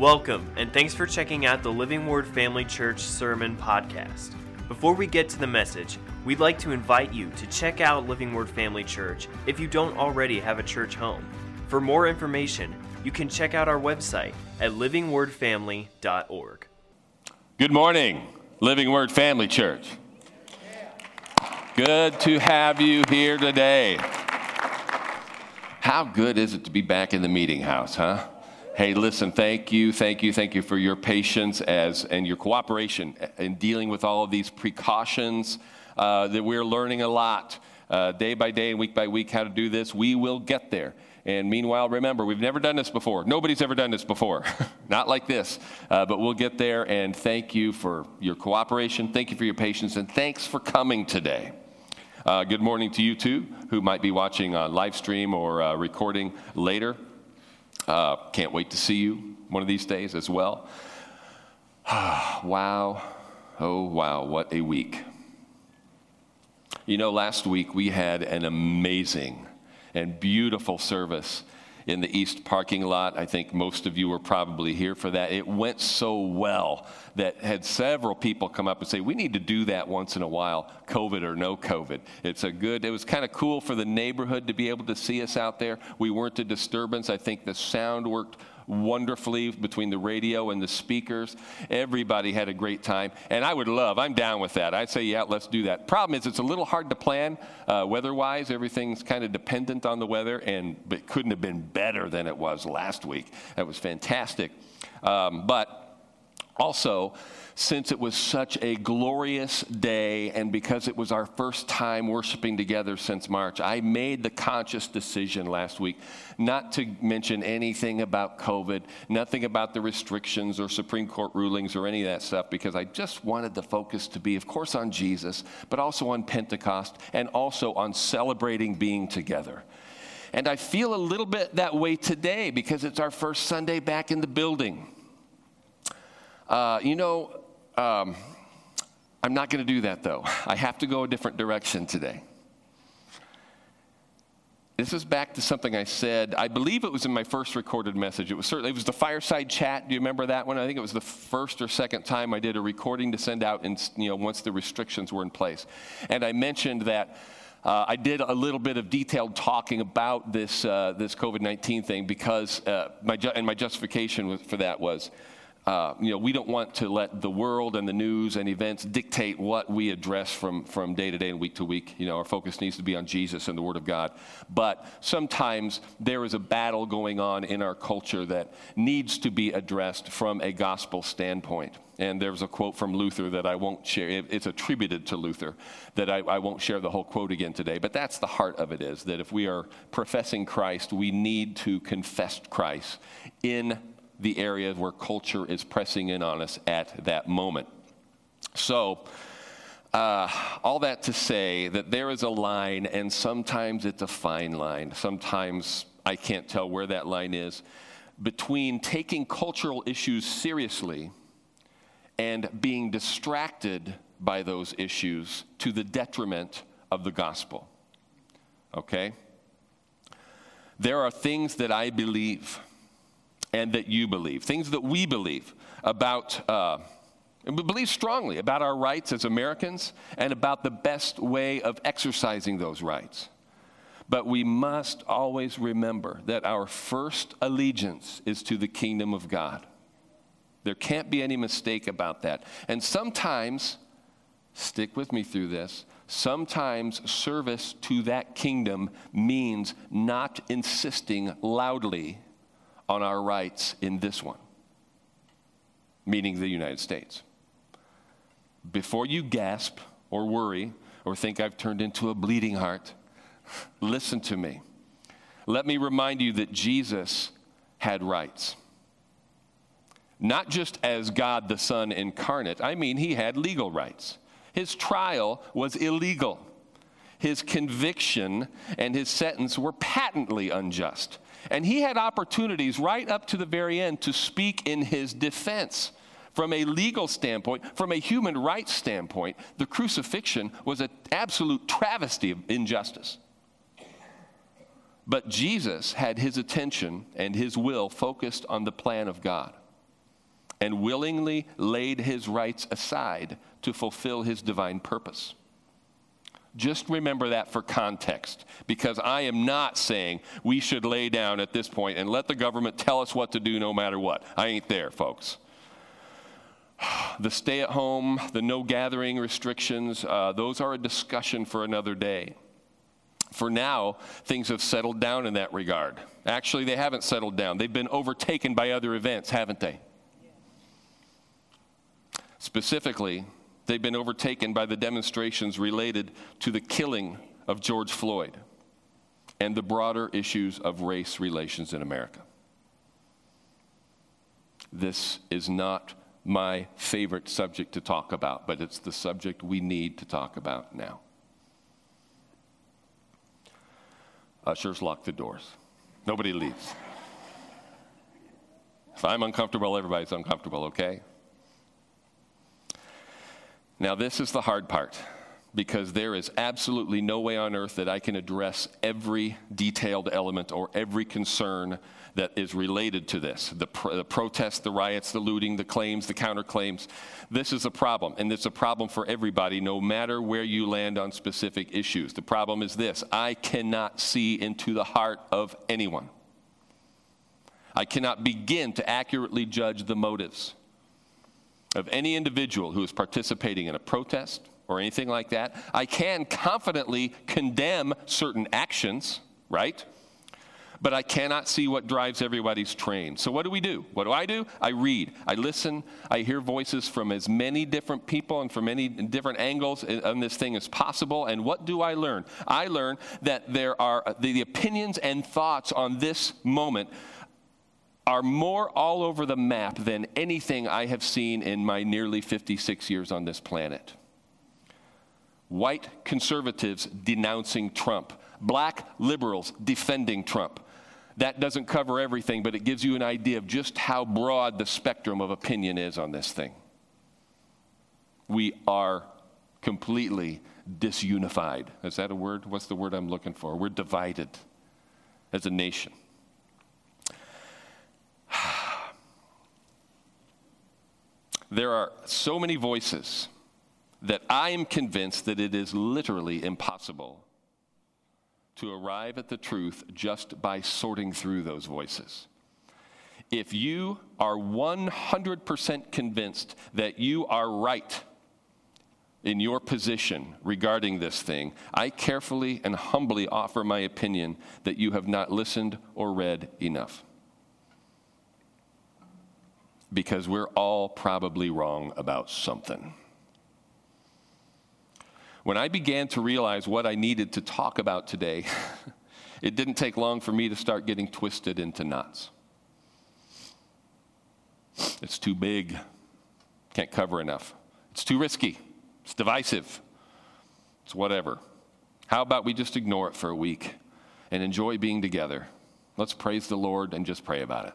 Welcome, and thanks for checking out the Living Word Family Church Sermon Podcast. Before we get to the message, we'd like to invite you to check out Living Word Family Church if you don't already have a church home. For more information, you can check out our website at livingwordfamily.org. Good morning, Living Word Family Church. Good to have you here today. How good is it to be back in the meeting house, huh? Hey, listen, thank you, thank you, thank you for your patience as and your cooperation in dealing with all of these precautions. Uh, that we're learning a lot uh, day by day and week by week how to do this. We will get there. And meanwhile, remember, we've never done this before. Nobody's ever done this before. Not like this. Uh, but we'll get there. And thank you for your cooperation. Thank you for your patience. And thanks for coming today. Uh, good morning to you too, who might be watching on live stream or uh, recording later. Uh, can't wait to see you one of these days as well. wow. Oh, wow. What a week. You know, last week we had an amazing and beautiful service in the east parking lot. I think most of you were probably here for that. It went so well that had several people come up and say, "We need to do that once in a while, COVID or no COVID." It's a good. It was kind of cool for the neighborhood to be able to see us out there. We weren't a disturbance. I think the sound worked wonderfully between the radio and the speakers. Everybody had a great time. And I would love, I'm down with that. I'd say, yeah, let's do that. Problem is, it's a little hard to plan uh, weather wise. Everything's kind of dependent on the weather, and it couldn't have been better than it was last week. That was fantastic. Um, but also, since it was such a glorious day and because it was our first time worshiping together since March, I made the conscious decision last week not to mention anything about COVID, nothing about the restrictions or Supreme Court rulings or any of that stuff, because I just wanted the focus to be, of course, on Jesus, but also on Pentecost and also on celebrating being together. And I feel a little bit that way today because it's our first Sunday back in the building. Uh, you know, um, I'm not going to do that though. I have to go a different direction today. This is back to something I said. I believe it was in my first recorded message. It was certainly it was the fireside chat. Do you remember that one? I think it was the first or second time I did a recording to send out, in, you know, once the restrictions were in place. And I mentioned that uh, I did a little bit of detailed talking about this uh, this COVID 19 thing because uh, my ju- and my justification for that was uh, you know, we don't want to let the world and the news and events dictate what we address from, from day to day and week to week. You know, our focus needs to be on Jesus and the Word of God. But sometimes there is a battle going on in our culture that needs to be addressed from a gospel standpoint. And there's a quote from Luther that I won't share. It's attributed to Luther that I, I, won't share the whole quote again today. But that's the heart of it is that if we are professing Christ, we need to confess Christ in the area where culture is pressing in on us at that moment. So, uh, all that to say that there is a line, and sometimes it's a fine line. Sometimes I can't tell where that line is between taking cultural issues seriously and being distracted by those issues to the detriment of the gospel. Okay? There are things that I believe and that you believe, things that we believe about, uh, and we believe strongly about our rights as Americans and about the best way of exercising those rights. But we must always remember that our first allegiance is to the kingdom of God. There can't be any mistake about that. And sometimes, stick with me through this, sometimes service to that kingdom means not insisting loudly on our rights in this one, meaning the United States. Before you gasp or worry or think I've turned into a bleeding heart, listen to me. Let me remind you that Jesus had rights. Not just as God the Son incarnate, I mean, he had legal rights. His trial was illegal. His conviction and his sentence were patently unjust. And he had opportunities right up to the very end to speak in his defense. From a legal standpoint, from a human rights standpoint, the crucifixion was an absolute travesty of injustice. But Jesus had his attention and his will focused on the plan of God. and willingly laid his rights aside to fulfill his divine purpose. Just remember that for context, because I am not saying we should lay down at this point and let the government tell us what to do no matter what. I ain't there, folks. The stay at home, the no gathering restrictions, uh, those are a discussion for another day. For now, things have settled down in that regard. Actually, they haven't settled down. They've been overtaken by other events, haven't they? Specifically, they've been overtaken by the demonstrations related to the killing of George Floyd and the broader issues of race relations in America. This is not my favorite subject to talk about, but it's the subject we need to talk about now. Ushers lock the doors. Nobody leaves. If I'm uncomfortable, everybody's uncomfortable, okay? Now, this is the hard part because there is absolutely no way on earth that I can address every detailed element or every concern that is related to this the, pr- the protests, the riots, the looting, the claims, the counterclaims. This is a problem, and it's a problem for everybody, no matter where you land on specific issues. The problem is this I cannot see into the heart of anyone, I cannot begin to accurately judge the motives of any individual who is participating in a protest or anything like that. I can confidently condemn certain actions, right? But I cannot see what drives everybody's train. So, what do we do? What do I do? I read, I listen, I hear voices from as many different people and from many different angles on this thing as possible. And what do I learn? I learn that there are the, opinions and thoughts on this moment are more all over the map than anything I have seen in my nearly 56 years on this planet. White conservatives denouncing Trump, black liberals defending Trump. That doesn't cover everything, but it gives you an idea of just how broad the spectrum of opinion is on this thing. We are completely disunified. Is that a word? What's the word I'm looking for? We're divided as a nation. There are so many voices that I am convinced that it is literally impossible to arrive at the truth just by sorting through those voices. If you are 100% convinced that you are right in your position regarding this thing, I carefully and humbly offer my opinion that you have not listened or read enough because we're all probably wrong about something. When I began to realize what I needed to talk about today, it didn't take long for me to start getting twisted into knots. It's too big, can't cover enough. It's too risky, it's divisive, it's whatever. How about we just ignore it for a week and enjoy being together? Let's praise the Lord and just pray about it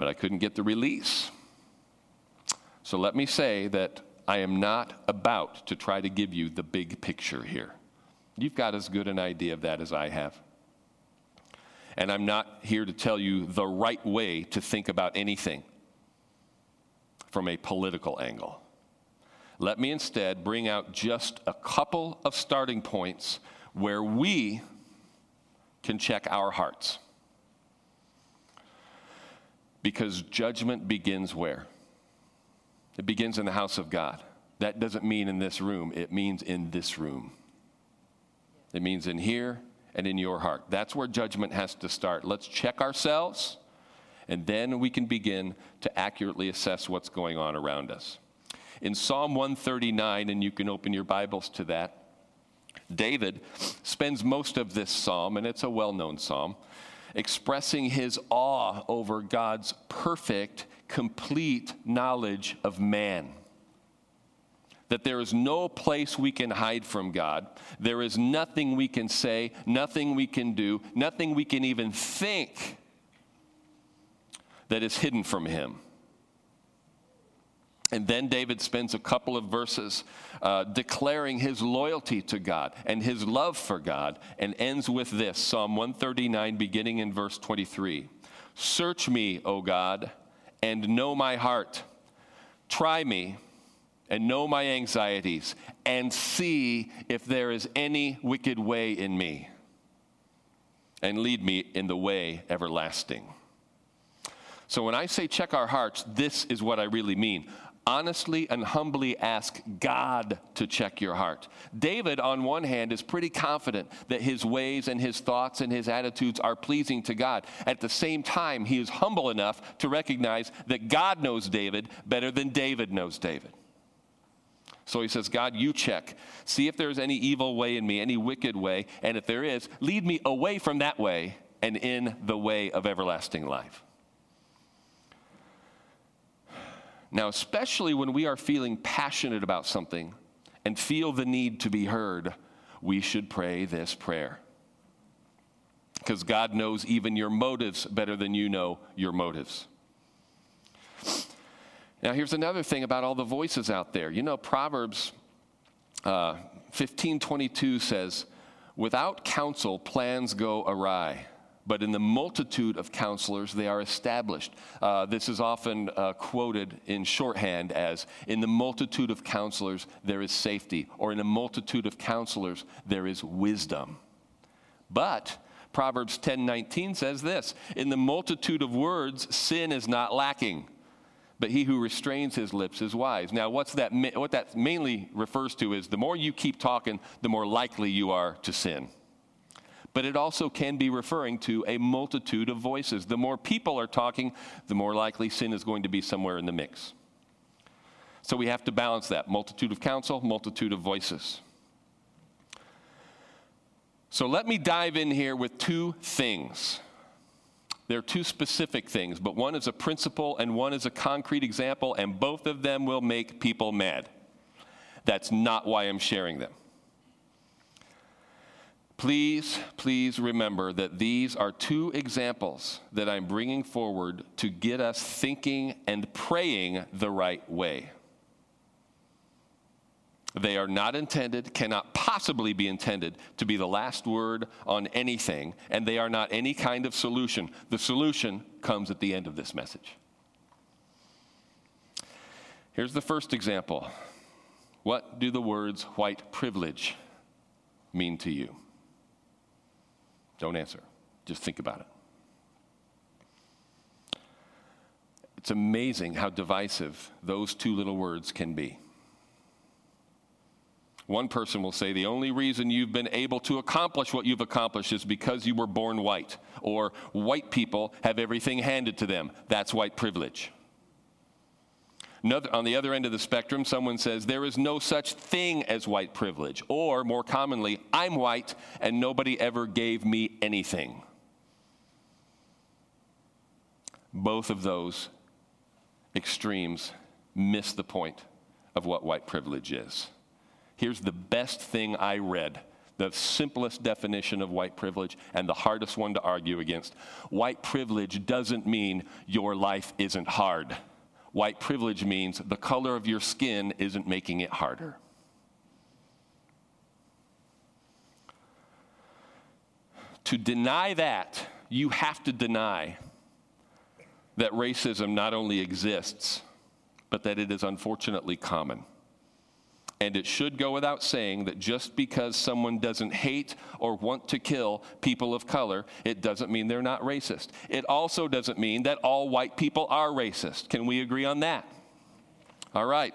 but I couldn't get the release. So let me say that I am not about to try to give you the big picture here. You've got as good an idea of that as I have. And I'm not here to tell you the right way to think about anything from a political angle. Let me instead bring out just a couple of starting points where we can check our hearts. Because judgment begins where? It begins in the house of God. That doesn't mean in this room, it means in this room. It means in here and in your heart. That's where judgment has to start. Let's check ourselves, and then we can begin to accurately assess what's going on around us. In Psalm 139, and you can open your Bibles to that, David spends most of this psalm, and it's a well known psalm, expressing his awe over God's perfect, complete knowledge of man. That there is no place we can hide from God. There is nothing we can say, nothing we can do, nothing we can even think that is hidden from Him. And then David spends a couple of verses uh, declaring his loyalty to God and his love for God, and ends with this Psalm 139, beginning in verse 23 Search me, O God, and know my heart. Try me and know my anxieties, and see if there is any wicked way in me, and lead me in the way everlasting. So when I say check our hearts, this is what I really mean honestly and humbly ask God to check your heart. David, on one hand, is pretty confident that his ways and his thoughts and his attitudes are pleasing to God. At the same time, he is humble enough to recognize that God knows David better than David knows David. So he says, God, you check. See if there's any evil way in me, any wicked way, and if there is, lead me away from that way and in the way of everlasting life. Now, especially when we are feeling passionate about something and feel the need to be heard, we should pray this prayer. Because God knows even your motives better than you know your motives. Now, here's another thing about all the voices out there. You know, Proverbs uh, 15:22 says, "Without counsel, plans go awry." But in the multitude of counselors, they are established. Uh, this is often uh, quoted in shorthand as In the multitude of counselors, there is safety, or in a multitude of counselors, there is wisdom. But Proverbs 10:19 says this, In the multitude of words, sin is not lacking. But he who restrains his lips is wise. Now, what's that, what that mainly refers to is the more you keep talking, the more likely you are to sin but it also can be referring to a multitude of voices. The more people are talking, the more likely sin is going to be somewhere in the mix. So we have to balance that multitude of counsel, multitude of voices. So let me dive in here with two things. There are two specific things, but one is a principle and one is a concrete example, and both of them will make people mad. That's not why I'm sharing them. Please, please remember that these are two examples that I'm bringing forward to get us thinking and praying the right way. They are not intended, cannot possibly be intended to be the last word on anything, and they are not any kind of solution. The solution comes at the end of this message. Here's the first example What do the words white privilege mean to you? Don't answer. Just think about it. It's amazing how divisive those two little words can be. One person will say the only reason you've been able to accomplish what you've accomplished is because you were born white, or white people have everything handed to them. That's white privilege. Another, on the other end of the spectrum, someone says, There is no such thing as white privilege. Or, more commonly, I'm white and nobody ever gave me anything. Both of those extremes miss the point of what white privilege is. Here's the best thing I read the simplest definition of white privilege and the hardest one to argue against. White privilege doesn't mean your life isn't hard. White privilege means the color of your skin isn't making it harder. To deny that, you have to deny that racism not only exists, but that it is unfortunately common. And it should go without saying that just because someone doesn't hate or want to kill people of color, it doesn't mean they're not racist. It also doesn't mean that all white people are racist. Can we agree on that? All right.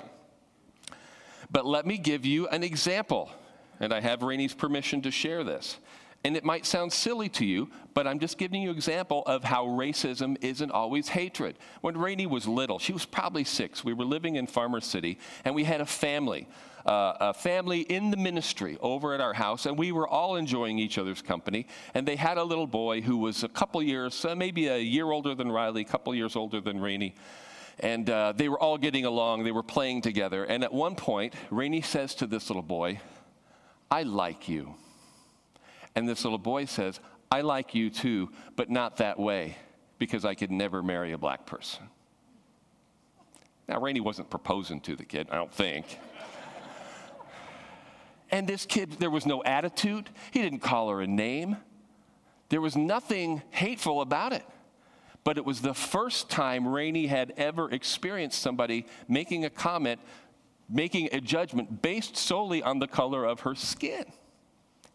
But let me give you an example, and I have Rainey's permission to share this. And it might sound silly to you, but I'm just giving you an example of how racism isn't always hatred. When Rainey was little, she was probably six. We were living in Farmer City, and we had a family, uh, a family in the ministry over at our house, and we were all enjoying each other's company. And they had a little boy who was a couple years, uh, maybe a year older than Riley, a couple years older than Rainey. And uh, they were all getting along, they were playing together. And at one point, Rainey says to this little boy, I like you. And this little boy says, I like you too, but not that way, because I could never marry a black person. Now, Rainey wasn't proposing to the kid, I don't think. And this kid, there was no attitude. He didn't call her a name. There was nothing hateful about it. but it was the first time Rainey had ever experienced somebody making a comment, making a judgment based solely on the color of her skin.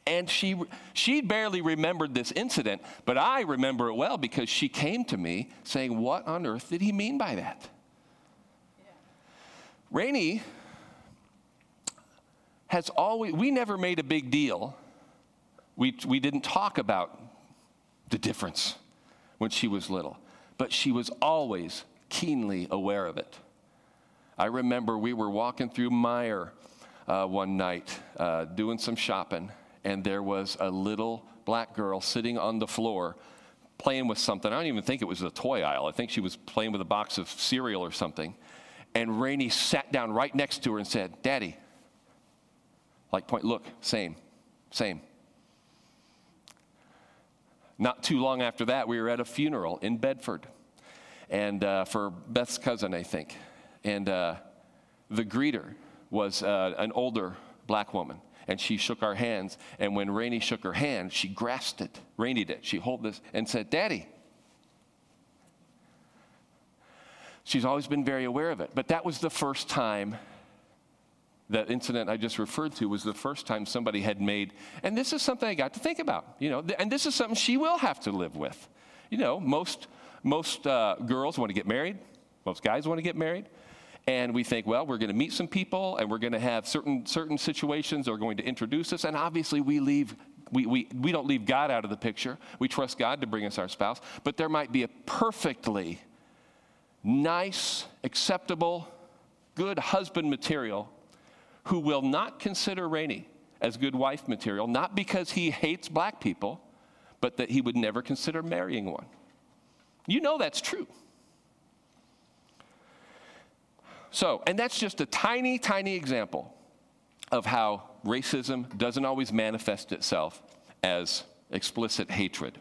And she, she barely remembered this incident, but I remember it well because she came to me saying, What on earth did he mean by that? Yeah. Rainey has always, we never made a big deal. We, we didn't talk about the difference when she was little, but she was always keenly aware of it. I remember we were walking through Meijer uh, one night uh, doing some shopping, and there was a little black girl sitting on the floor playing with something. I don't even think it was a toy aisle. I think she was playing with a box of cereal or something. And Rainey sat down right next to her and said, Daddy, like point, look, same, same. Not too long after that, we were at a funeral in Bedford, and uh, for Beth's cousin, I think. And uh, the greeter was uh, an older black woman, and she shook our hands. And when Rainey shook her hand, she grasped it. Rainey did. She held this and said, "Daddy." She's always been very aware of it, but that was the first time that incident I just referred to was the first time somebody had made, and this is something I got to think about, you know, and this is something she will have to live with. You know, most, most uh, girls want to get married, most guys want to get married, and we think, well, we're going to meet some people, and we're going to have certain, certain situations that are going to introduce us, and obviously we leave. We, we, we don't leave God out of the picture. We trust God to bring us our spouse. But there might be a perfectly nice, acceptable, good husband material who will not consider Rainey as good wife material, not because he hates black people, but that he would never consider marrying one. You know that's true. So, and that's just a tiny, tiny example of how racism doesn't always manifest itself as explicit hatred.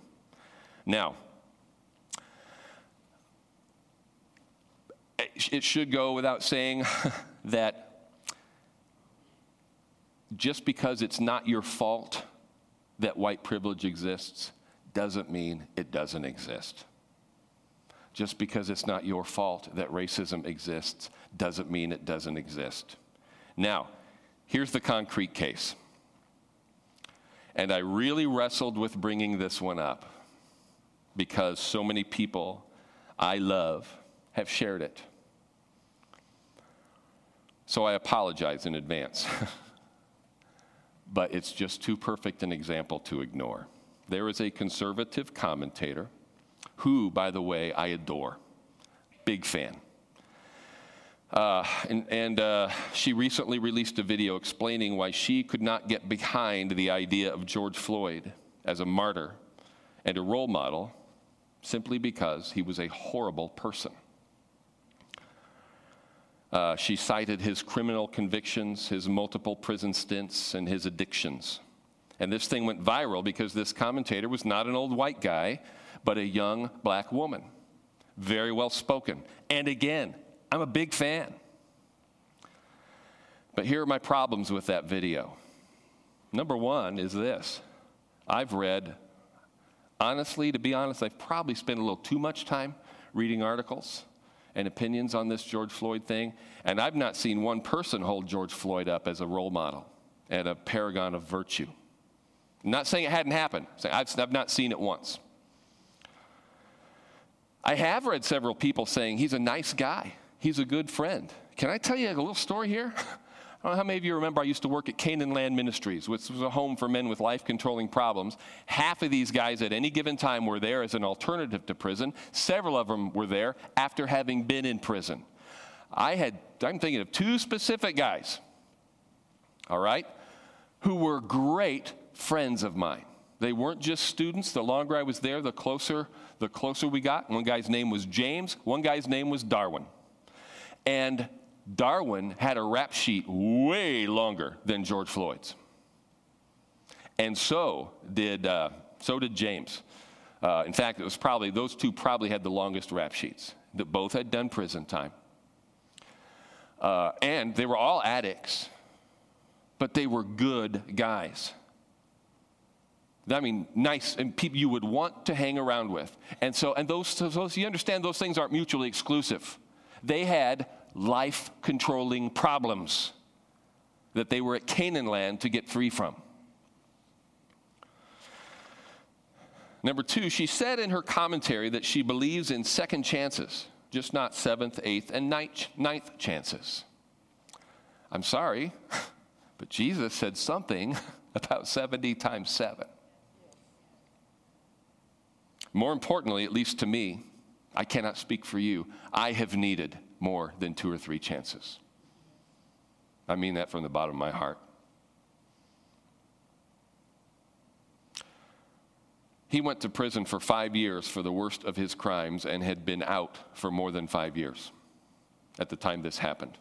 Now, it should go without saying that just because it's not your fault that white privilege exists doesn't mean it doesn't exist. Just because it's not your fault that racism exists doesn't mean it doesn't exist. Now, here's the concrete case. And I really wrestled with bringing this one up because so many people I love have shared it. So I apologize in advance. but it's just too perfect an example to ignore. There is a conservative commentator who, by the way, I adore. Big fan. Uh, and, and uh, she recently released a video explaining why she could not get behind the idea of George Floyd as a martyr and a role model simply because he was a horrible person. Uh, she cited his criminal convictions, his multiple prison stints, and his addictions. And this thing went viral because this commentator was not an old white guy, but a young black woman. Very well spoken. And again, I'm a big fan. But here are my problems with that video. Number one is this I've read, honestly, to be honest, I've probably spent a little too much time reading articles and opinions on this George Floyd thing, and I've not seen one person hold George Floyd up as a role model and a paragon of virtue. I'm not saying it hadn't happened, I've not seen it once. I have read several people saying he's a nice guy, he's a good friend. Can I tell you a little story here? I don't know how many of you remember I used to work at Canaan Land Ministries, which was a home for men with life controlling problems. Half of these guys at any given time were there as an alternative to prison. Several of them were there after having been in prison. I had, I'm thinking of two specific guys, all right, who were great friends of mine. They weren't just students. The longer I was there, the closer, the closer we got. One guy's name was James, one guy's name was Darwin. And Darwin had a rap sheet way longer than George Floyd's. And so did, uh, so did James. Uh, in fact, it was probably, those two probably had the longest rap sheets, that both had done prison time. Uh, and they were all addicts, but they were good guys. I mean, nice, and people you would want to hang around with. And so, and those, those, you understand those things aren't mutually exclusive. They had life controlling problems that they were at Canaan land to get free from. Number two, she said in her commentary that she believes in second chances, just not seventh, eighth, and ninth, ninth chances. I'm sorry, but Jesus said something about 70 times 7. More importantly, at least to me, I cannot speak for you, I have needed more than two or three chances. I mean that from the bottom of my heart. He went to prison for five years for the worst of his crimes and had been out for more than five years at the time this happened.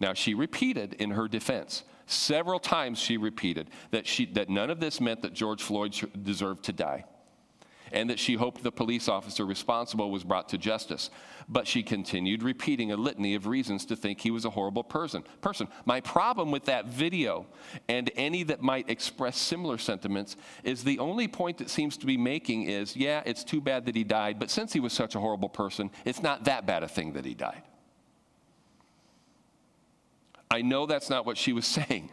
Now, she repeated in her defense, several times she repeated that, she, that none of this meant that George Floyd deserved to die and that she hoped the police officer responsible was brought to justice. But she continued repeating a litany of reasons to think he was a horrible person. Person. My problem with that video and any that might express similar sentiments is the only point that seems to be making is, yeah, it's too bad that he died, but since he was such a horrible person, it's not that bad a thing that he died. I know that's not what she was saying.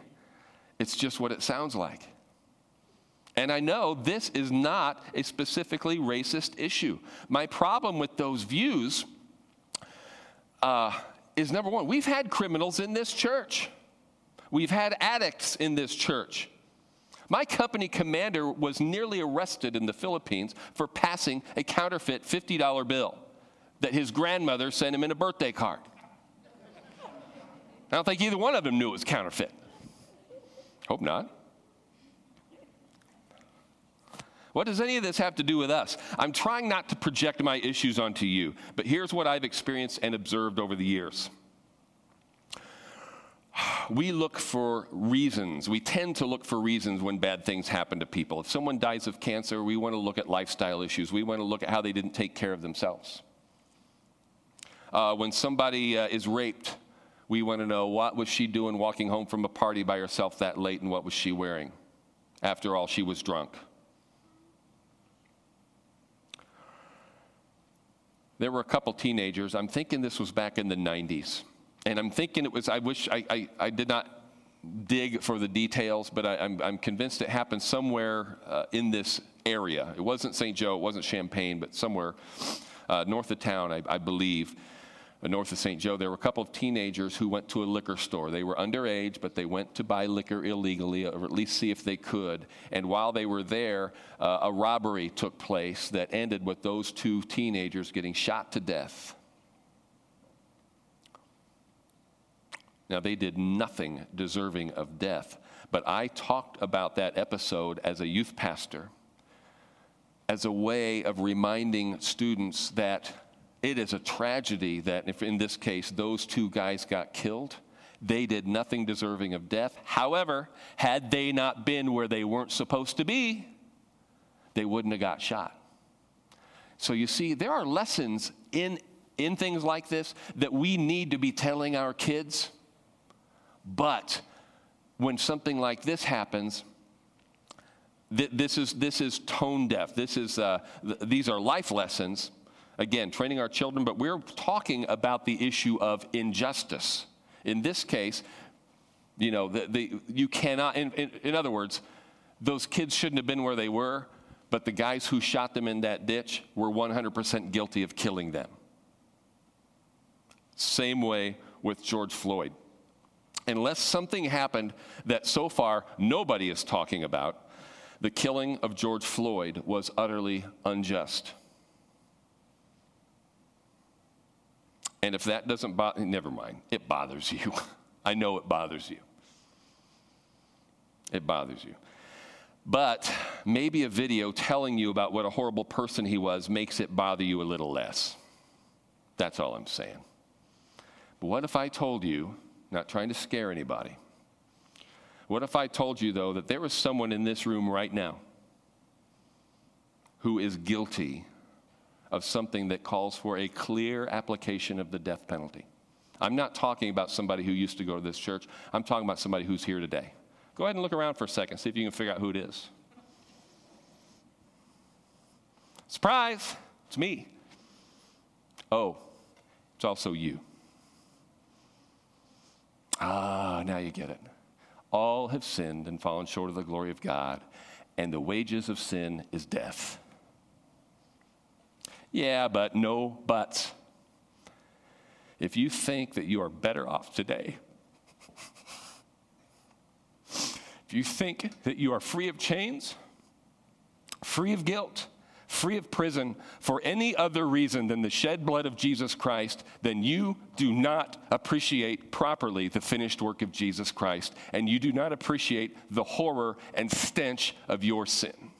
It's just what it sounds like. And I know this is not a specifically racist issue. My problem with those views uh, is number one, we've had criminals in this church, we've had addicts in this church. My company commander was nearly arrested in the Philippines for passing a counterfeit $50 bill that his grandmother sent him in a birthday card. I don't think either one of them knew it was counterfeit. Hope not. What does any of this have to do with us? I'm trying not to project my issues onto you, but here's what I've experienced and observed over the years. We look for reasons. We tend to look for reasons when bad things happen to people. If someone dies of cancer, we want to look at lifestyle issues. We want to look at how they didn't take care of themselves. Uh, when somebody uh, is raped, we want to know what was she doing walking home from a party by herself that late and what was she wearing? After all, she was drunk. There were a couple teenagers. I'm thinking this was back in the 90s. And I'm thinking it was, I wish I, I, I did not dig for the details, but I, am convinced it happened somewhere uh, in this area. It wasn't St. Joe, it wasn't Champaign, but somewhere uh, north of town, I, I believe north of St. Joe, there were a couple of teenagers who went to a liquor store. They were underage, but they went to buy liquor illegally, or at least see if they could. And while they were there, uh, a robbery took place that ended with those two teenagers getting shot to death. Now, they did nothing deserving of death, but I talked about that episode as a youth pastor as a way of reminding students that it is a tragedy that, if in this case, those two guys got killed. They did nothing deserving of death. However, had they not been where they weren't supposed to be, they wouldn't have got shot. So you see, there are lessons in, in things like this that we need to be telling our kids. But when something like this happens, th- this, is, this is tone deaf. This is, uh, th- these are life lessons Again, training our children, but we're talking about the issue of injustice. In this case, you know, the, the, you cannot, in, in, in other words, those kids shouldn't have been where they were, but the guys who shot them in that ditch were 100% guilty of killing them. Same way with George Floyd. Unless something happened that so far nobody is talking about, the killing of George Floyd was utterly unjust. And if that doesn't bother, never mind, it bothers you. I know it bothers you. It bothers you. But maybe a video telling you about what a horrible person he was makes it bother you a little less. That's all I'm saying. But what if I told you, not trying to scare anybody, what if I told you, though, that there was someone in this room right now who is guilty of something that calls for a clear application of the death penalty. I'm not talking about somebody who used to go to this church. I'm talking about somebody who's here today. Go ahead and look around for a second, see if you can figure out who it is. Surprise, it's me. Oh, it's also you. Ah, now you get it. All have sinned and fallen short of the glory of God, and the wages of sin is death. Yeah, but no buts. If you think that you are better off today, if you think that you are free of chains, free of guilt, free of prison for any other reason than the shed blood of Jesus Christ, then you do not appreciate properly the finished work of Jesus Christ, and you do not appreciate the horror and stench of your sin.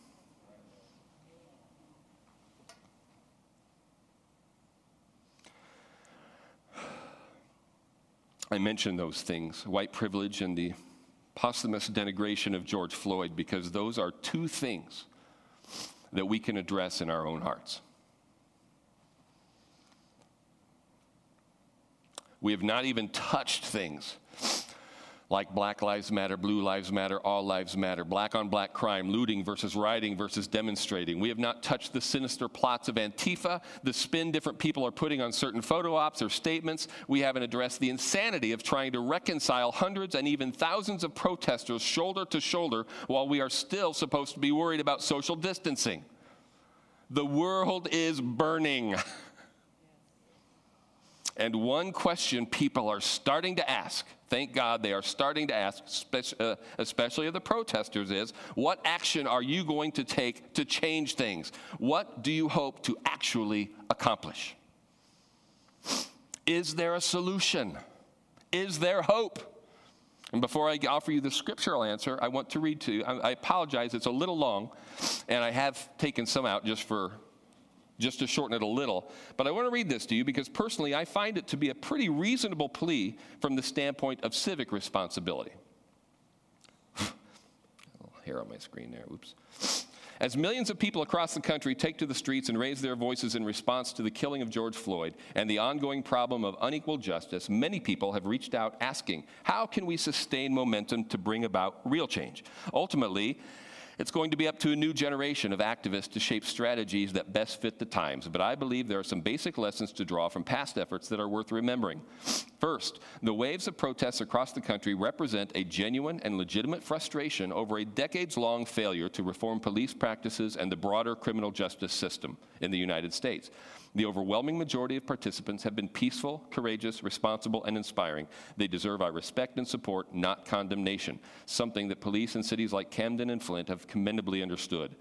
I mention those things, white privilege and the posthumous denigration of George Floyd, because those are two things that we can address in our own hearts. We have not even touched things like Black Lives Matter, Blue Lives Matter, All Lives Matter, black on black crime, looting versus rioting versus demonstrating. We have not touched the sinister plots of Antifa, the spin different people are putting on certain photo ops or statements. We haven't addressed the insanity of trying to reconcile hundreds and even thousands of protesters shoulder to shoulder while we are still supposed to be worried about social distancing. The world is burning. And one question people are starting to ask, thank God they are starting to ask, uh, especially of the protesters, is what action are you going to take to change things? What do you hope to actually accomplish? Is there a solution? Is there hope? And before I offer you the scriptural answer, I want to read to you. I apologize, it's a little long, and I have taken some out just for just to shorten it a little. But I want to read this to you because personally I find it to be a pretty reasonable plea from the standpoint of civic responsibility. hair on my screen there, oops. As millions of people across the country take to the streets and raise their voices in response to the killing of George Floyd and the ongoing problem of unequal justice, many people have reached out asking, how can we sustain momentum to bring about real change? Ultimately, it's going to be up to a new generation of activists to shape strategies that best fit the times, but I believe there are some basic lessons to draw from past efforts that are worth remembering. First, the waves of protests across the country represent a genuine and legitimate frustration over a decades long failure to reform police practices and the broader criminal justice system in the United States. The overwhelming majority of participants have been peaceful, courageous, responsible, and inspiring. They deserve our respect and support, not condemnation, something that police in cities like Camden and Flint have commendably understood.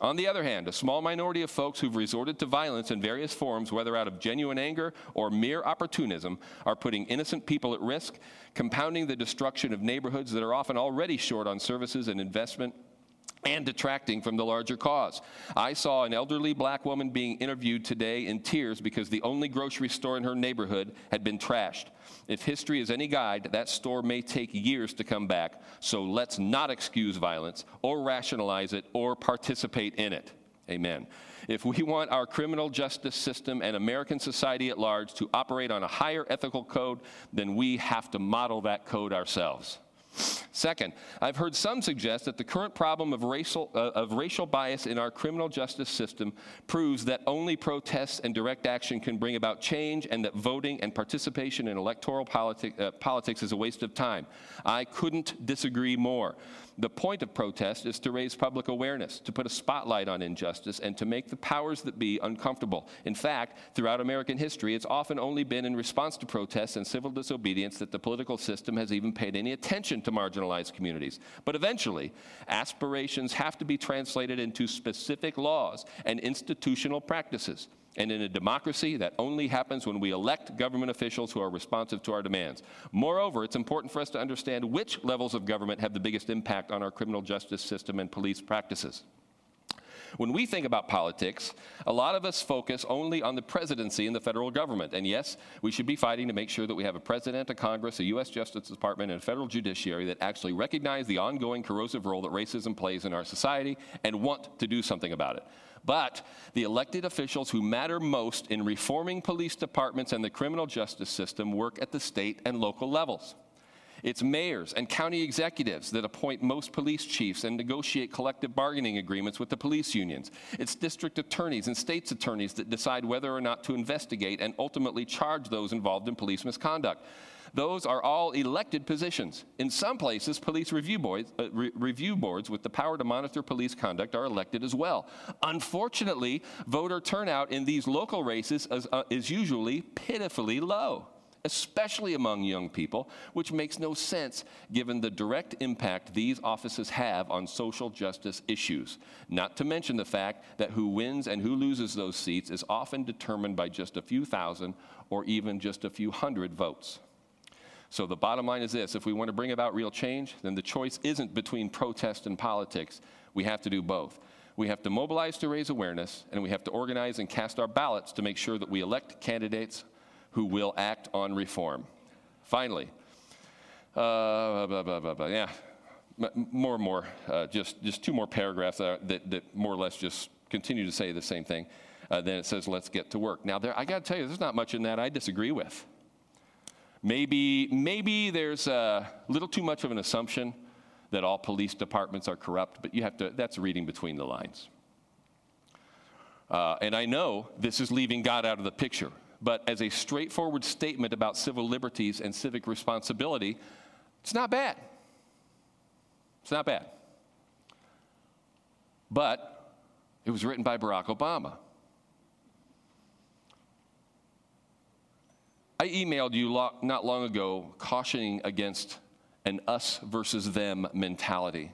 On the other hand, a small minority of folks who've resorted to violence in various forms, whether out of genuine anger or mere opportunism, are putting innocent people at risk, compounding the destruction of neighborhoods that are often already short on services and investment and detracting from the larger cause. I saw an elderly black woman being interviewed today in tears because the only grocery store in her neighborhood had been trashed. If history is any guide, that store may take years to come back, so let's not excuse violence or rationalize it or participate in it. Amen. If we want our criminal justice system and American society at large to operate on a higher ethical code, then we have to model that code ourselves. Second, I've heard some suggest that the current problem of racial, uh, of racial bias in our criminal justice system proves that only protests and direct action can bring about change and that voting and participation in electoral politi- uh, politics is a waste of time. I couldn't disagree more. The point of protest is to raise public awareness, to put a spotlight on injustice, and to make the powers that be uncomfortable. In fact, throughout American history, it's often only been in response to protests and civil disobedience that the political system has even paid any attention to marginalized communities. But eventually, aspirations have to be translated into specific laws and institutional practices. And in a democracy, that only happens when we elect government officials who are responsive to our demands. Moreover, it's important for us to understand which levels of government have the biggest impact on our criminal justice system and police practices. When we think about politics, a lot of us focus only on the presidency and the federal government. And yes, we should be fighting to make sure that we have a president, a Congress, a U.S. Justice Department, and a federal judiciary that actually recognize the ongoing corrosive role that racism plays in our society and want to do something about it. But the elected officials who matter most in reforming police departments and the criminal justice system work at the state and local levels. It's mayors and county executives that appoint most police chiefs and negotiate collective bargaining agreements with the police unions. It's district attorneys and state's attorneys that decide whether or not to investigate and ultimately charge those involved in police misconduct. Those are all elected positions. In some places, police review boards, uh, re- review boards with the power to monitor police conduct are elected as well. Unfortunately, voter turnout in these local races is, uh, is usually pitifully low especially among young people, which makes no sense given the direct impact these offices have on social justice issues. Not to mention the fact that who wins and who loses those seats is often determined by just a few thousand or even just a few hundred votes. So the bottom line is this if we want to bring about real change, then the choice isn't between protest and politics. We have to do both. We have to mobilize to raise awareness, and we have to organize and cast our ballots to make sure that we elect candidates who will act on reform. Finally, uh, blah, blah, blah, yeah, more and more, uh, just, just two more paragraphs that, that more or less just continue to say the same thing. Uh, then it says, let's get to work. Now, there, I got to tell you, there's not much in that I disagree with. Maybe, maybe there's a little too much of an assumption that all police departments are corrupt, but you have to, that's reading between the lines. Uh, and I know this is leaving God out of the picture but as a straightforward statement about civil liberties and civic responsibility, it's not bad. It's not bad. But it was written by Barack Obama. I emailed you not long ago cautioning against an us versus them mentality,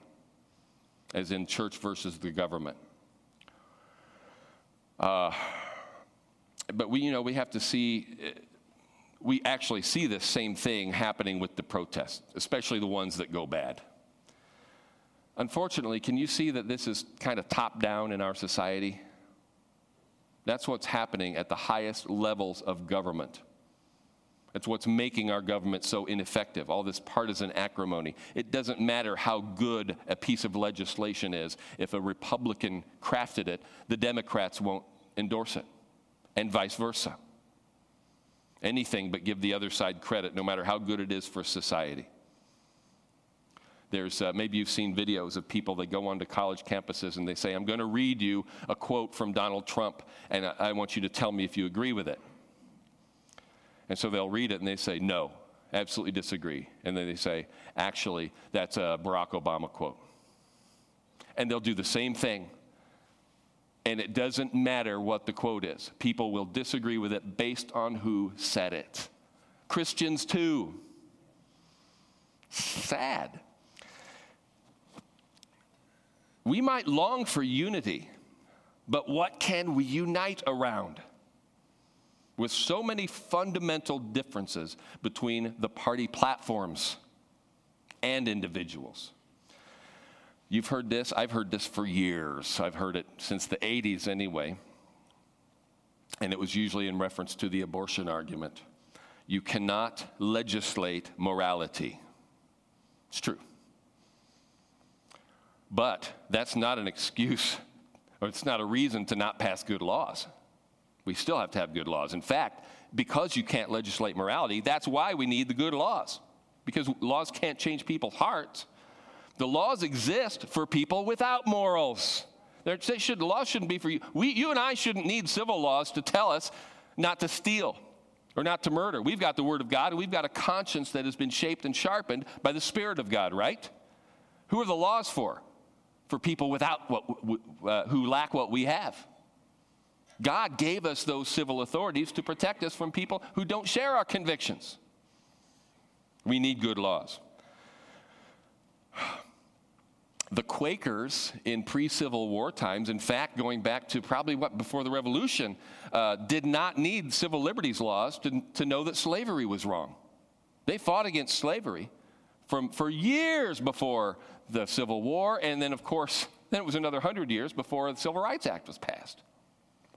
as in church versus the government. Uh, but we, you know, we have to see, we actually see this same thing happening with the protests, especially the ones that go bad. Unfortunately, can you see that this is kind of top down in our society? That's what's happening at the highest levels of government. That's what's making our government so ineffective, all this partisan acrimony. It doesn't matter how good a piece of legislation is. If a Republican crafted it, the Democrats won't endorse it and vice versa. Anything but give the other side credit, no matter how good it is for society. There's uh, maybe you've seen videos of people that go onto college campuses and they say, I'm going to read you a quote from Donald Trump, and I, I want you to tell me if you agree with it. And so they'll read it and they say, No, absolutely disagree. And then they say, Actually, that's a Barack Obama quote. And they'll do the same thing and it doesn't matter what the quote is. People will disagree with it based on who said it. Christians, too. Sad. We might long for unity, but what can we unite around? With so many fundamental differences between the party platforms and individuals. You've heard this. I've heard this for years. I've heard it since the 80s anyway. And it was usually in reference to the abortion argument. You cannot legislate morality. It's true. But that's not an excuse, or it's not a reason to not pass good laws. We still have to have good laws. In fact, because you can't legislate morality, that's why we need the good laws. Because laws can't change people's hearts, the laws exist for people without morals. They should, the laws shouldn't be for you. We, you and I shouldn't need civil laws to tell us not to steal or not to murder. We've got the Word of God and we've got a conscience that has been shaped and sharpened by the Spirit of God, right? Who are the laws for? For people without what, uh, who lack what we have. God gave us those civil authorities to protect us from people who don't share our convictions. We need good laws. The Quakers in pre Civil War times, in fact, going back to probably what before the Revolution, uh, did not need civil liberties laws to, to know that slavery was wrong. They fought against slavery from, for years before the Civil War, and then, of course, then it was another hundred years before the Civil Rights Act was passed.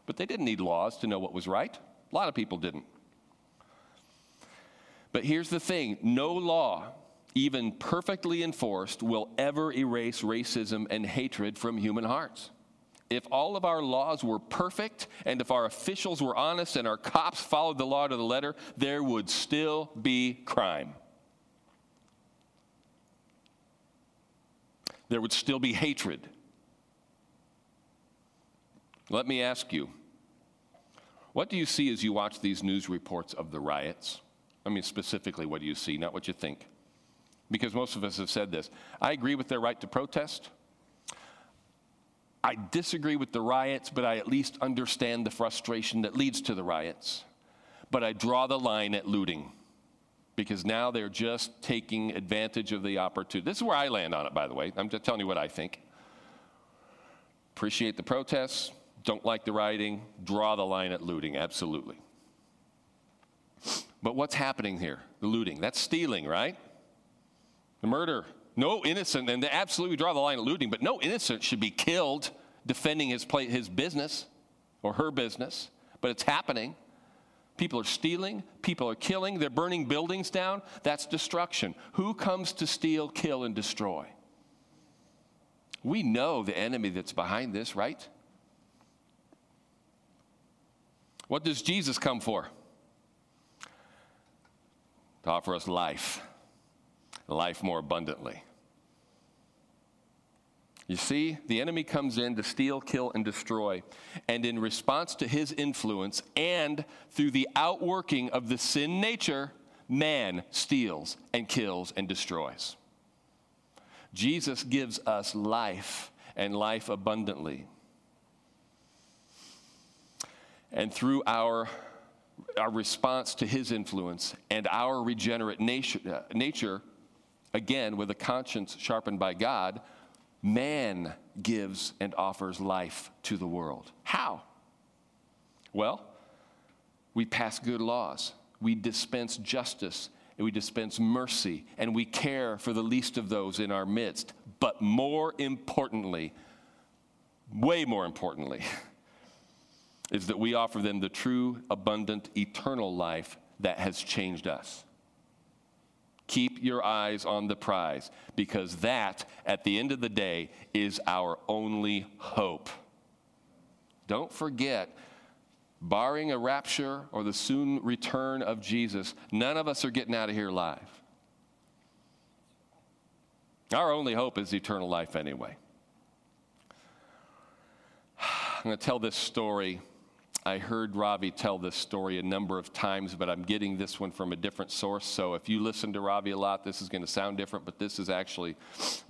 But they didn't need laws to know what was right. A lot of people didn't. But here's the thing no law even perfectly enforced, will ever erase racism and hatred from human hearts. If all of our laws were perfect, and if our officials were honest, and our cops followed the law to the letter, there would still be crime. There would still be hatred. Let me ask you what do you see as you watch these news reports of the riots? I mean, specifically, what do you see, not what you think? Because most of us have said this. I agree with their right to protest. I disagree with the riots, but I at least understand the frustration that leads to the riots. But I draw the line at looting because now they're just taking advantage of the opportunity. This is where I land on it, by the way. I'm just telling you what I think. Appreciate the protests, don't like the rioting, draw the line at looting, absolutely. But what's happening here? The looting. That's stealing, right? The murder. No innocent, and absolutely draw the line at looting, but no innocent should be killed defending his, play, his business or her business. But it's happening. People are stealing, people are killing, they're burning buildings down. That's destruction. Who comes to steal, kill, and destroy? We know the enemy that's behind this, right? What does Jesus come for? To offer us life, life more abundantly. You see, the enemy comes in to steal, kill, and destroy. And in response to his influence and through the outworking of the sin nature, man steals and kills and destroys. Jesus gives us life and life abundantly. And through our, our response to his influence and our regenerate nature, uh, nature, again, with a conscience sharpened by God, man gives and offers life to the world. How? Well, we pass good laws, we dispense justice, and we dispense mercy, and we care for the least of those in our midst. But more importantly, way more importantly, is that we offer them the true, abundant, eternal life that has changed us. Keep your eyes on the prize because that, at the end of the day, is our only hope. Don't forget, barring a rapture or the soon return of Jesus, none of us are getting out of here alive. Our only hope is eternal life anyway. I'm going to tell this story I heard Ravi tell this story a number of times, but I'm getting this one from a different source. So if you listen to Ravi a lot, this is going to sound different, but this is actually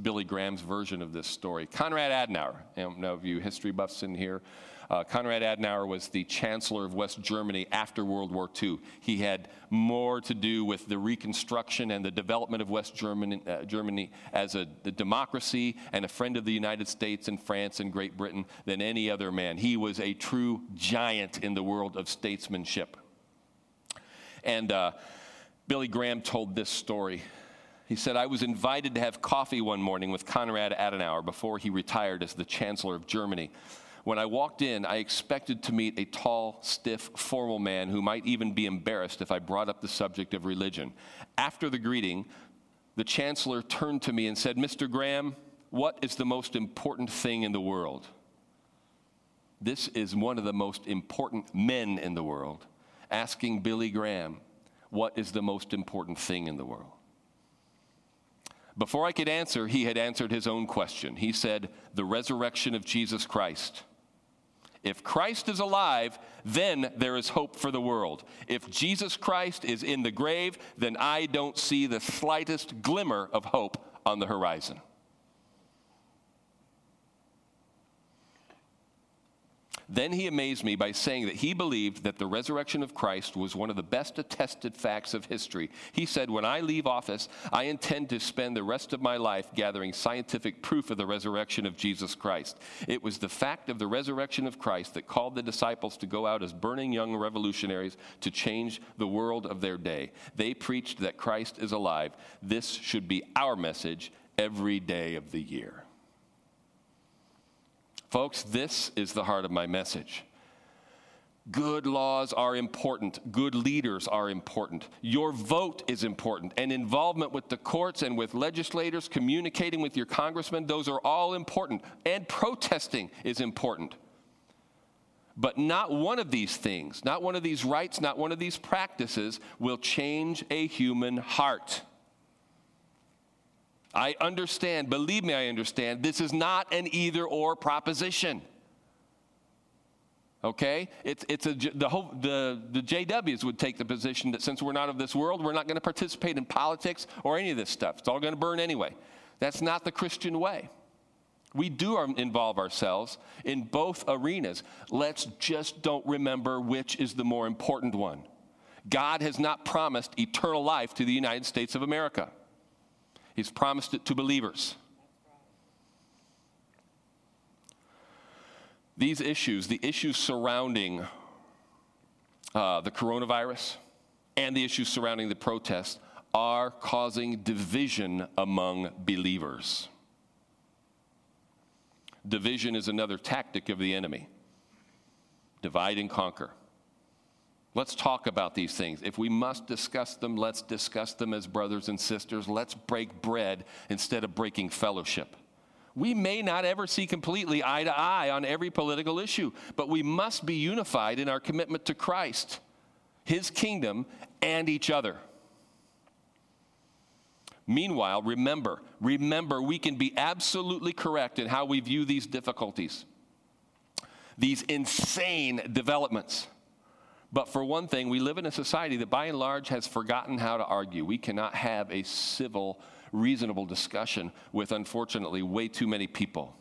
Billy Graham's version of this story. Konrad Adenauer, I don't know if you history buffs in here. Uh, Konrad Adenauer was the chancellor of West Germany after World War II. He had more to do with the reconstruction and the development of West Germany, uh, Germany as a, a democracy and a friend of the United States and France and Great Britain than any other man. He was a true giant in the world of statesmanship. And uh, Billy Graham told this story. He said, I was invited to have coffee one morning with Konrad Adenauer before he retired as the Chancellor of Germany. When I walked in, I expected to meet a tall, stiff, formal man who might even be embarrassed if I brought up the subject of religion. After the greeting, the chancellor turned to me and said, Mr. Graham, what is the most important thing in the world? This is one of the most important men in the world asking Billy Graham, what is the most important thing in the world? Before I could answer, he had answered his own question. He said, The resurrection of Jesus Christ. If Christ is alive, then there is hope for the world. If Jesus Christ is in the grave, then I don't see the slightest glimmer of hope on the horizon. Then he amazed me by saying that he believed that the resurrection of Christ was one of the best attested facts of history. He said, When I leave office, I intend to spend the rest of my life gathering scientific proof of the resurrection of Jesus Christ. It was the fact of the resurrection of Christ that called the disciples to go out as burning young revolutionaries to change the world of their day. They preached that Christ is alive. This should be our message every day of the year. Folks, this is the heart of my message. Good laws are important. Good leaders are important. Your vote is important. And involvement with the courts and with legislators, communicating with your congressman, those are all important. And protesting is important. But not one of these things, not one of these rights, not one of these practices will change a human heart. I understand, believe me, I understand. This is not an either or proposition. Okay? It's, it's a, the, whole, the, the JWs would take the position that since we're not of this world, we're not going to participate in politics or any of this stuff. It's all going to burn anyway. That's not the Christian way. We do involve ourselves in both arenas. Let's just don't remember which is the more important one. God has not promised eternal life to the United States of America, He's promised it to believers. These issues, the issues surrounding uh, the coronavirus and the issues surrounding the protests, are causing division among believers. Division is another tactic of the enemy divide and conquer. Let's talk about these things. If we must discuss them, let's discuss them as brothers and sisters. Let's break bread instead of breaking fellowship. We may not ever see completely eye to eye on every political issue, but we must be unified in our commitment to Christ, His kingdom, and each other. Meanwhile, remember, remember, we can be absolutely correct in how we view these difficulties, these insane developments. But for one thing, we live in a society that by and large has forgotten how to argue. We cannot have a civil, reasonable discussion with, unfortunately, way too many people.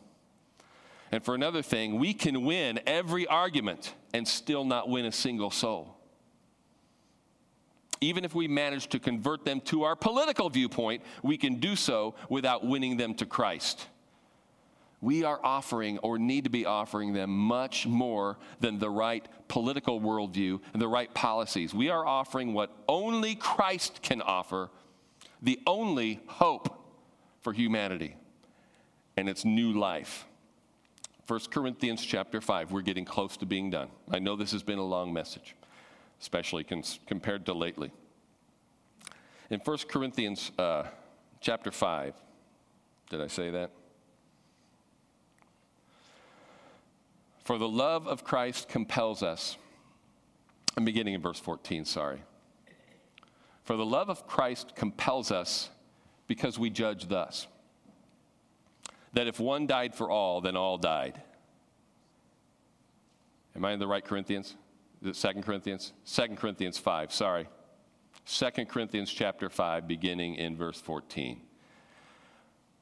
And for another thing, we can win every argument and still not win a single soul even if we manage to convert them to our political viewpoint, we can do so without winning them to Christ. We are offering or need to be offering them much more than the right political worldview and the right policies. We are offering what only Christ can offer, the only hope for humanity, and it's new life. 1 Corinthians chapter 5, we're getting close to being done. I know this has been a long message especially cons- compared to lately. In 1 Corinthians uh, chapter 5, did I say that? For the love of Christ compels us. I'm beginning in verse 14, sorry. For the love of Christ compels us because we judge thus that if one died for all, then all died. Am I in the right Corinthians? Is it Second Corinthians? Second Corinthians 5, sorry. Second Corinthians chapter 5, beginning in verse 14.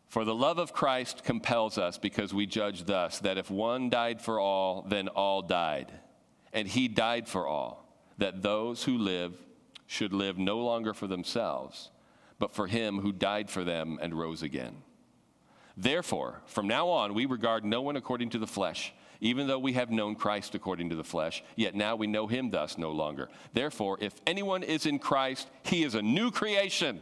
For the love of Christ compels us because we judge thus that if one died for all, then all died. And he died for all, that those who live should live no longer for themselves, but for him who died for them and rose again. Therefore, from now on, we regard no one according to the flesh. Even though we have known Christ according to the flesh, yet now we know him thus no longer. Therefore, if anyone is in Christ, he is a new creation.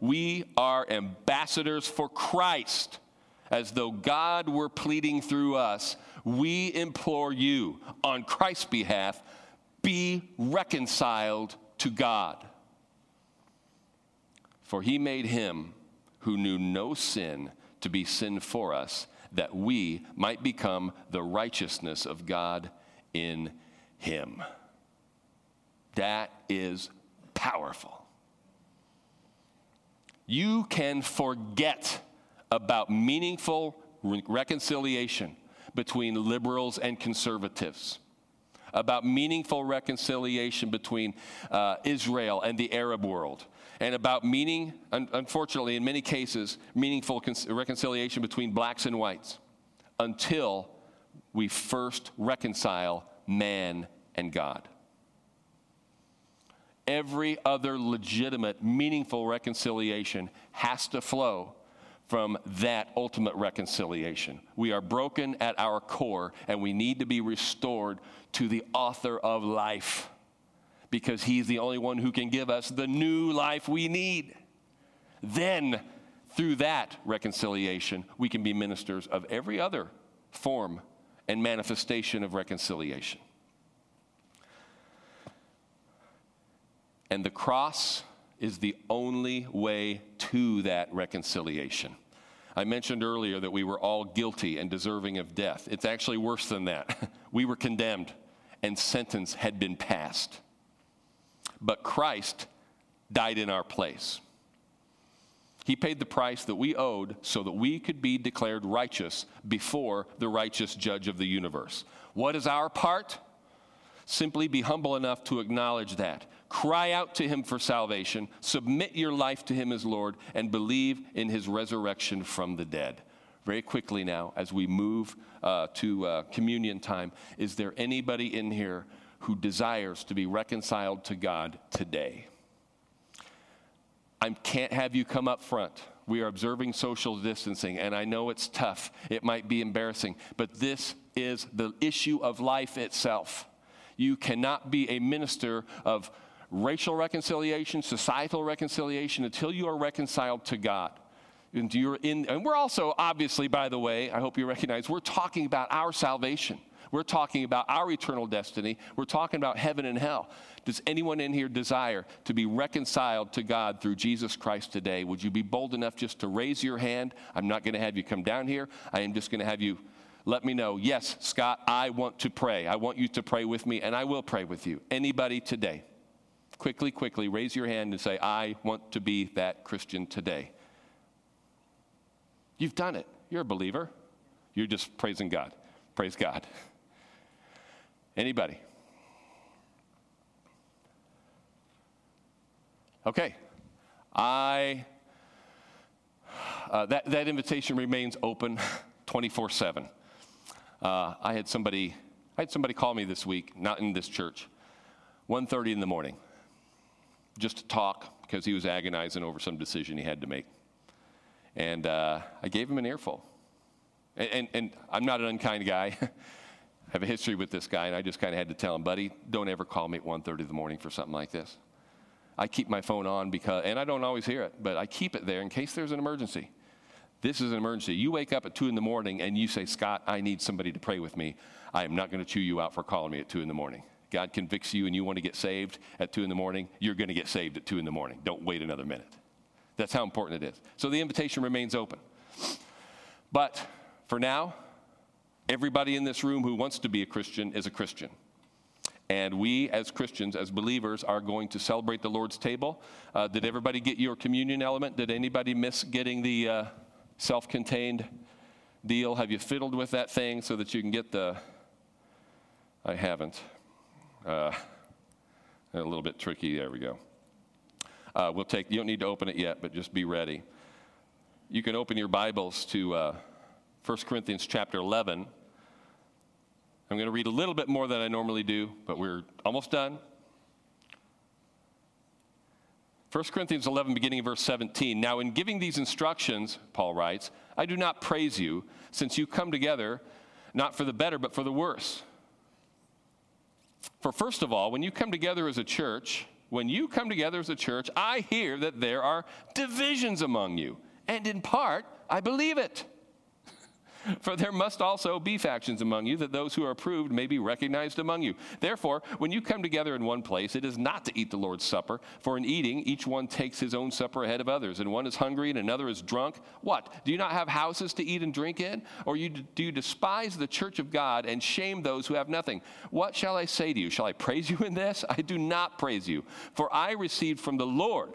we are ambassadors for Christ. As though God were pleading through us, we implore you on Christ's behalf be reconciled to God. For he made him who knew no sin to be sin for us that we might become the righteousness of God in him. That is powerful. You can forget about meaningful re- reconciliation between liberals and conservatives, about meaningful reconciliation between uh, Israel and the Arab world, and about meaning, un- unfortunately, in many cases, meaningful reconciliation between blacks and whites until we first reconcile man and God. Every other legitimate, meaningful reconciliation has to flow from that ultimate reconciliation. We are broken at our core and we need to be restored to the author of life because he's the only one who can give us the new life we need. Then Through that reconciliation, we can be ministers of every other form and manifestation of reconciliation. And the cross is the only way to that reconciliation. I mentioned earlier that we were all guilty and deserving of death. It's actually worse than that. we were condemned and sentence had been passed. But Christ died in our place. He paid the price that we owed so that we could be declared righteous before the righteous judge of the universe. What is our part? Simply be humble enough to acknowledge that. Cry out to him for salvation, submit your life to him as Lord, and believe in his resurrection from the dead. Very quickly now, as we move uh, to uh, communion time, is there anybody in here who desires to be reconciled to God today? I can't have you come up front. We are observing social distancing, and I know it's tough. It might be embarrassing, but this is the issue of life itself. You cannot be a minister of racial reconciliation, societal reconciliation until you are reconciled to God. And, you're in, and we're also, obviously, by the way, I hope you recognize, we're talking about our salvation. We're talking about our eternal destiny. We're talking about heaven and hell. Does anyone in here desire to be reconciled to God through Jesus Christ today? Would you be bold enough just to raise your hand? I'm not going to have you come down here. I am just going to have you let me know, yes, Scott, I want to pray. I want you to pray with me, and I will pray with you. Anybody today? Quickly, quickly, raise your hand and say, I want to be that Christian today. You've done it. You're a believer. You're just praising God. Praise God. Anybody? Okay. I, uh, that, that invitation remains open 24 7. Uh, I had somebody, I had somebody call me this week, not in this church, 1.30 in the morning, just to talk because he was agonizing over some decision he had to make. And uh, I gave him an earful. And, and, and I'm not an unkind guy. I have a history with this guy, and I just kind of had to tell him, buddy, don't ever call me at 1.30 in the morning for something like this. I keep my phone on because, and I don't always hear it, but I keep it there in case there's an emergency. This is an emergency. You wake up at 2 in the morning and you say, Scott, I need somebody to pray with me. I am not going to chew you out for calling me at 2 in the morning. God convicts you and you want to get saved at 2 in the morning, you're going to get saved at 2 in the morning. Don't wait another minute. That's how important it is. So the invitation remains open. But for now, everybody in this room who wants to be a Christian is a Christian. And we, as Christians, as believers, are going to celebrate the Lord's table. Uh, did everybody get your communion element? Did anybody miss getting the. Uh, self contained deal? Have you fiddled with that thing so that you can get the. I haven't. Uh, a little bit tricky. There we go. Uh, we'll take, you don't need to open it yet, but just be ready. You can open your Bibles to uh, 1 Corinthians chapter 11. I'm going to read a little bit more than I normally do, but we're almost done. 1 Corinthians 11, beginning of verse 17. Now, in giving these instructions, Paul writes, I do not praise you, since you come together not for the better, but for the worse. For first of all, when you come together as a church, when you come together as a church, I hear that there are divisions among you. And in part, I believe it. For there must also be factions among you, that those who are approved may be recognized among you. Therefore, when you come together in one place, it is not to eat the Lord's Supper, for in eating, each one takes his own supper ahead of others, and one is hungry and another is drunk. What? Do you not have houses to eat and drink in? Or you, do you despise the church of God and shame those who have nothing? What shall I say to you? Shall I praise you in this? I do not praise you, for I received from the Lord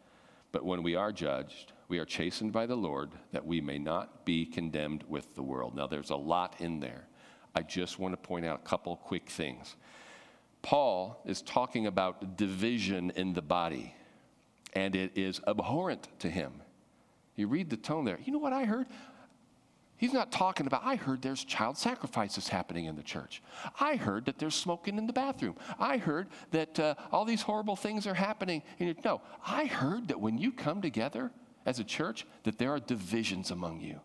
But when we are judged, we are chastened by the Lord, that we may not be condemned with the world. Now, there's a lot in there. I just want to point out a couple quick things. Paul is talking about division in the body, and it is abhorrent to him. You read the tone there. You know what I heard? He's not talking about, I heard there's child sacrifices happening in the church. I heard that there's smoking in the bathroom. I heard that uh, all these horrible things are happening. No, I heard that when you come together as a church, that there are divisions among you.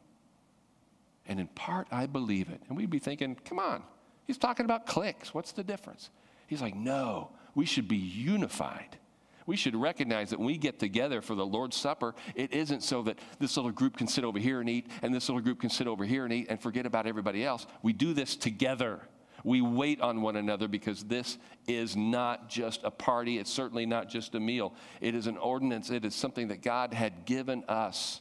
And in part, I believe it. And we'd be thinking, come on, he's talking about cliques. What's the difference? He's like, no, we should be unified we should recognize that when we get together for the Lord's Supper, it isn't so that this little group can sit over here and eat, and this little group can sit over here and eat and forget about everybody else. We do this together. We wait on one another because this is not just a party. It's certainly not just a meal. It is an ordinance. It is something that God had given us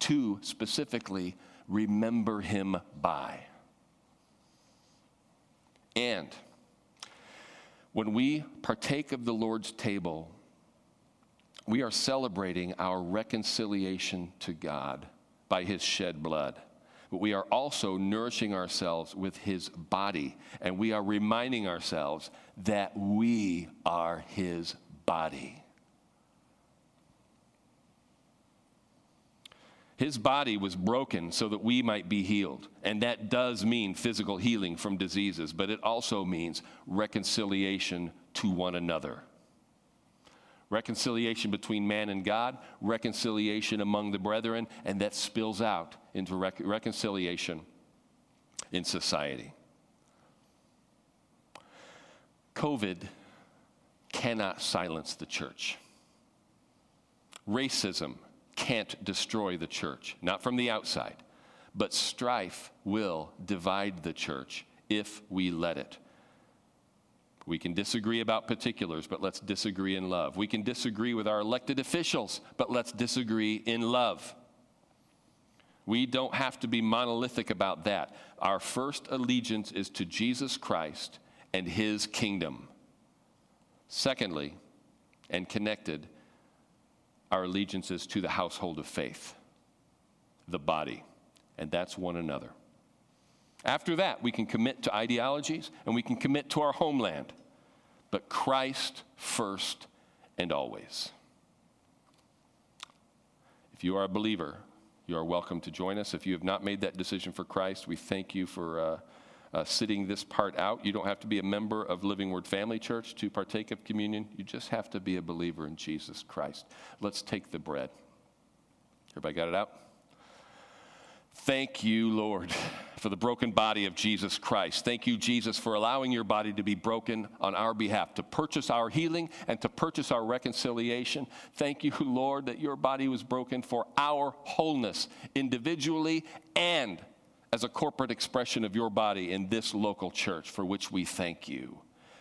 to specifically remember Him by. And when we partake of the Lord's table, we are celebrating our reconciliation to God by his shed blood. But we are also nourishing ourselves with his body, and we are reminding ourselves that we are his body. His body was broken so that we might be healed. And that does mean physical healing from diseases, but it also means reconciliation to one another. Reconciliation between man and God, reconciliation among the brethren, and that spills out into rec- reconciliation in society. COVID cannot silence the church. Racism can't destroy the church, not from the outside. But strife will divide the church if we let it. We can disagree about particulars, but let's disagree in love. We can disagree with our elected officials, but let's disagree in love. We don't have to be monolithic about that. Our first allegiance is to Jesus Christ and his kingdom. Secondly, and connected, our allegiances to the household of faith, the body, and that's one another. After that, we can commit to ideologies and we can commit to our homeland, but Christ first and always. If you are a believer, you are welcome to join us. If you have not made that decision for Christ, we thank you for. Uh, uh, sitting this part out. You don't have to be a member of Living Word Family Church to partake of communion. You just have to be a believer in Jesus Christ. Let's take the bread. Everybody got it out? Thank you, Lord, for the broken body of Jesus Christ. Thank you, Jesus, for allowing your body to be broken on our behalf, to purchase our healing and to purchase our reconciliation. Thank you, Lord, that your body was broken for our wholeness, individually and as a corporate expression of your body in this local church, for which we thank you.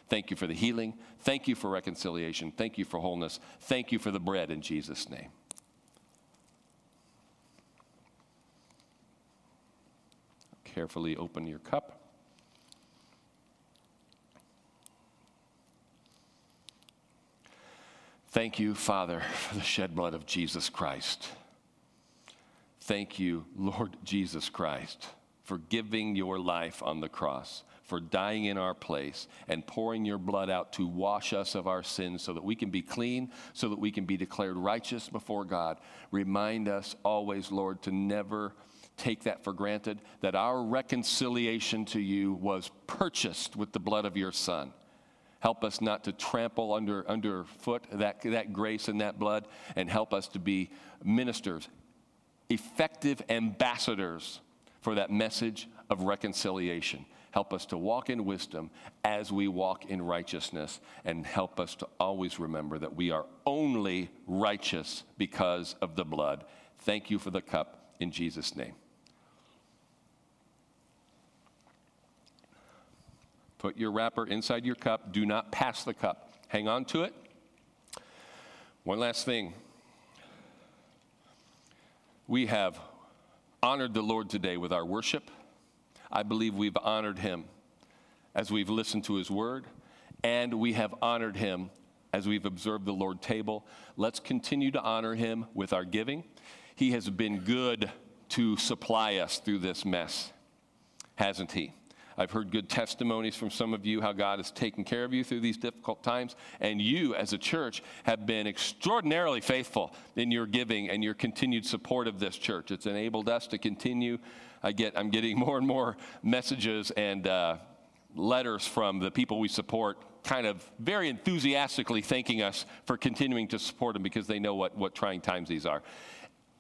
Thank you for the healing. Thank you for reconciliation. Thank you for wholeness. Thank you for the bread in Jesus' name. Carefully open your cup. Thank you, Father, for the shed blood of Jesus Christ. Thank you, Lord Jesus Christ for giving your life on the cross, for dying in our place, and pouring your blood out to wash us of our sins so that we can be clean, so that we can be declared righteous before God. Remind us always, Lord, to never take that for granted, that our reconciliation to you was purchased with the blood of your Son. Help us not to trample under underfoot that, that grace and that blood, and help us to be ministers, effective ambassadors for that message of reconciliation. Help us to walk in wisdom as we walk in righteousness, and help us to always remember that we are only righteous because of the blood. Thank you for the cup in Jesus' name. Put your wrapper inside your cup. Do not pass the cup. Hang on to it. One last thing. We have honored the Lord today with our worship. I believe we've honored him as we've listened to his word, and we have honored him as we've observed the Lord table. Let's continue to honor him with our giving. He has been good to supply us through this mess, hasn't he? I've heard good testimonies from some of you how God has taken care of you through these difficult times. And you, as a church, have been extraordinarily faithful in your giving and your continued support of this church. It's enabled us to continue. I get, I'm getting more and more messages and uh, letters from the people we support, kind of very enthusiastically thanking us for continuing to support them because they know what, what trying times these are.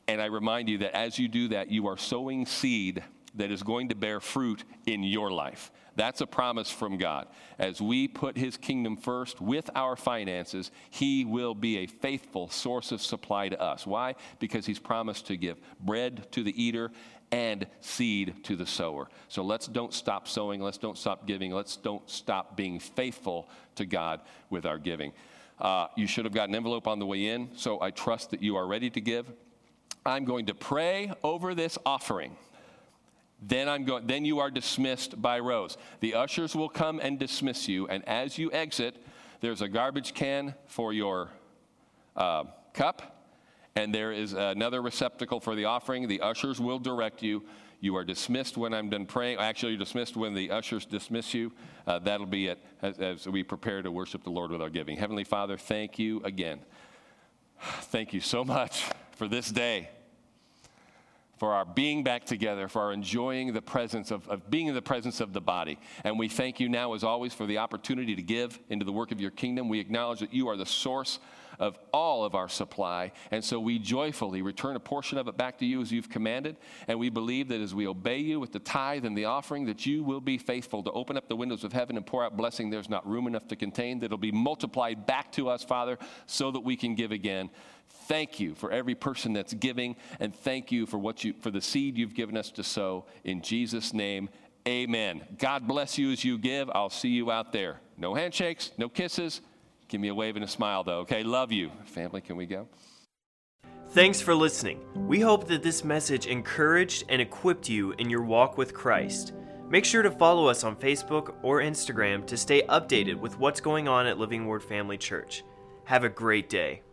And I remind you that as you do that, you are sowing seed that is going to bear fruit in your life. That's a promise from God. As we put His kingdom first with our finances, He will be a faithful source of supply to us. Why? Because He's promised to give bread to the eater and seed to the sower. So let's don't stop sowing. Let's don't stop giving. Let's don't stop being faithful to God with our giving. Uh, you should have got an envelope on the way in, so I trust that you are ready to give. I'm going to pray over this offering. Then I'm going then you are dismissed by rows. The ushers will come and dismiss you and as you exit there's a garbage can for your uh, cup and there is another receptacle for the offering. The ushers will direct you. You are dismissed when I'm done praying. Actually, you're dismissed when the ushers dismiss you. Uh, that'll be it as, as we prepare to worship the Lord with our giving. Heavenly Father, thank you again. Thank you so much for this day for our being back together, for our enjoying the presence of, of, being in the presence of the body. And we thank you now, as always, for the opportunity to give into the work of your kingdom. We acknowledge that you are the source of all of our supply. And so we joyfully return a portion of it back to you as you've commanded. And we believe that as we obey you with the tithe and the offering, that you will be faithful to open up the windows of heaven and pour out blessing there's not room enough to contain, that it'll be multiplied back to us, Father, so that we can give again. Thank you for every person that's giving, and thank you for what you for the seed you've given us to sow. In Jesus' name, amen. God bless you as you give. I'll see you out there. No handshakes, no kisses. Give me a wave and a smile, though, okay? Love you. Family, can we go? Thanks for listening. We hope that this message encouraged and equipped you in your walk with Christ. Make sure to follow us on Facebook or Instagram to stay updated with what's going on at Living Word Family Church. Have a great day.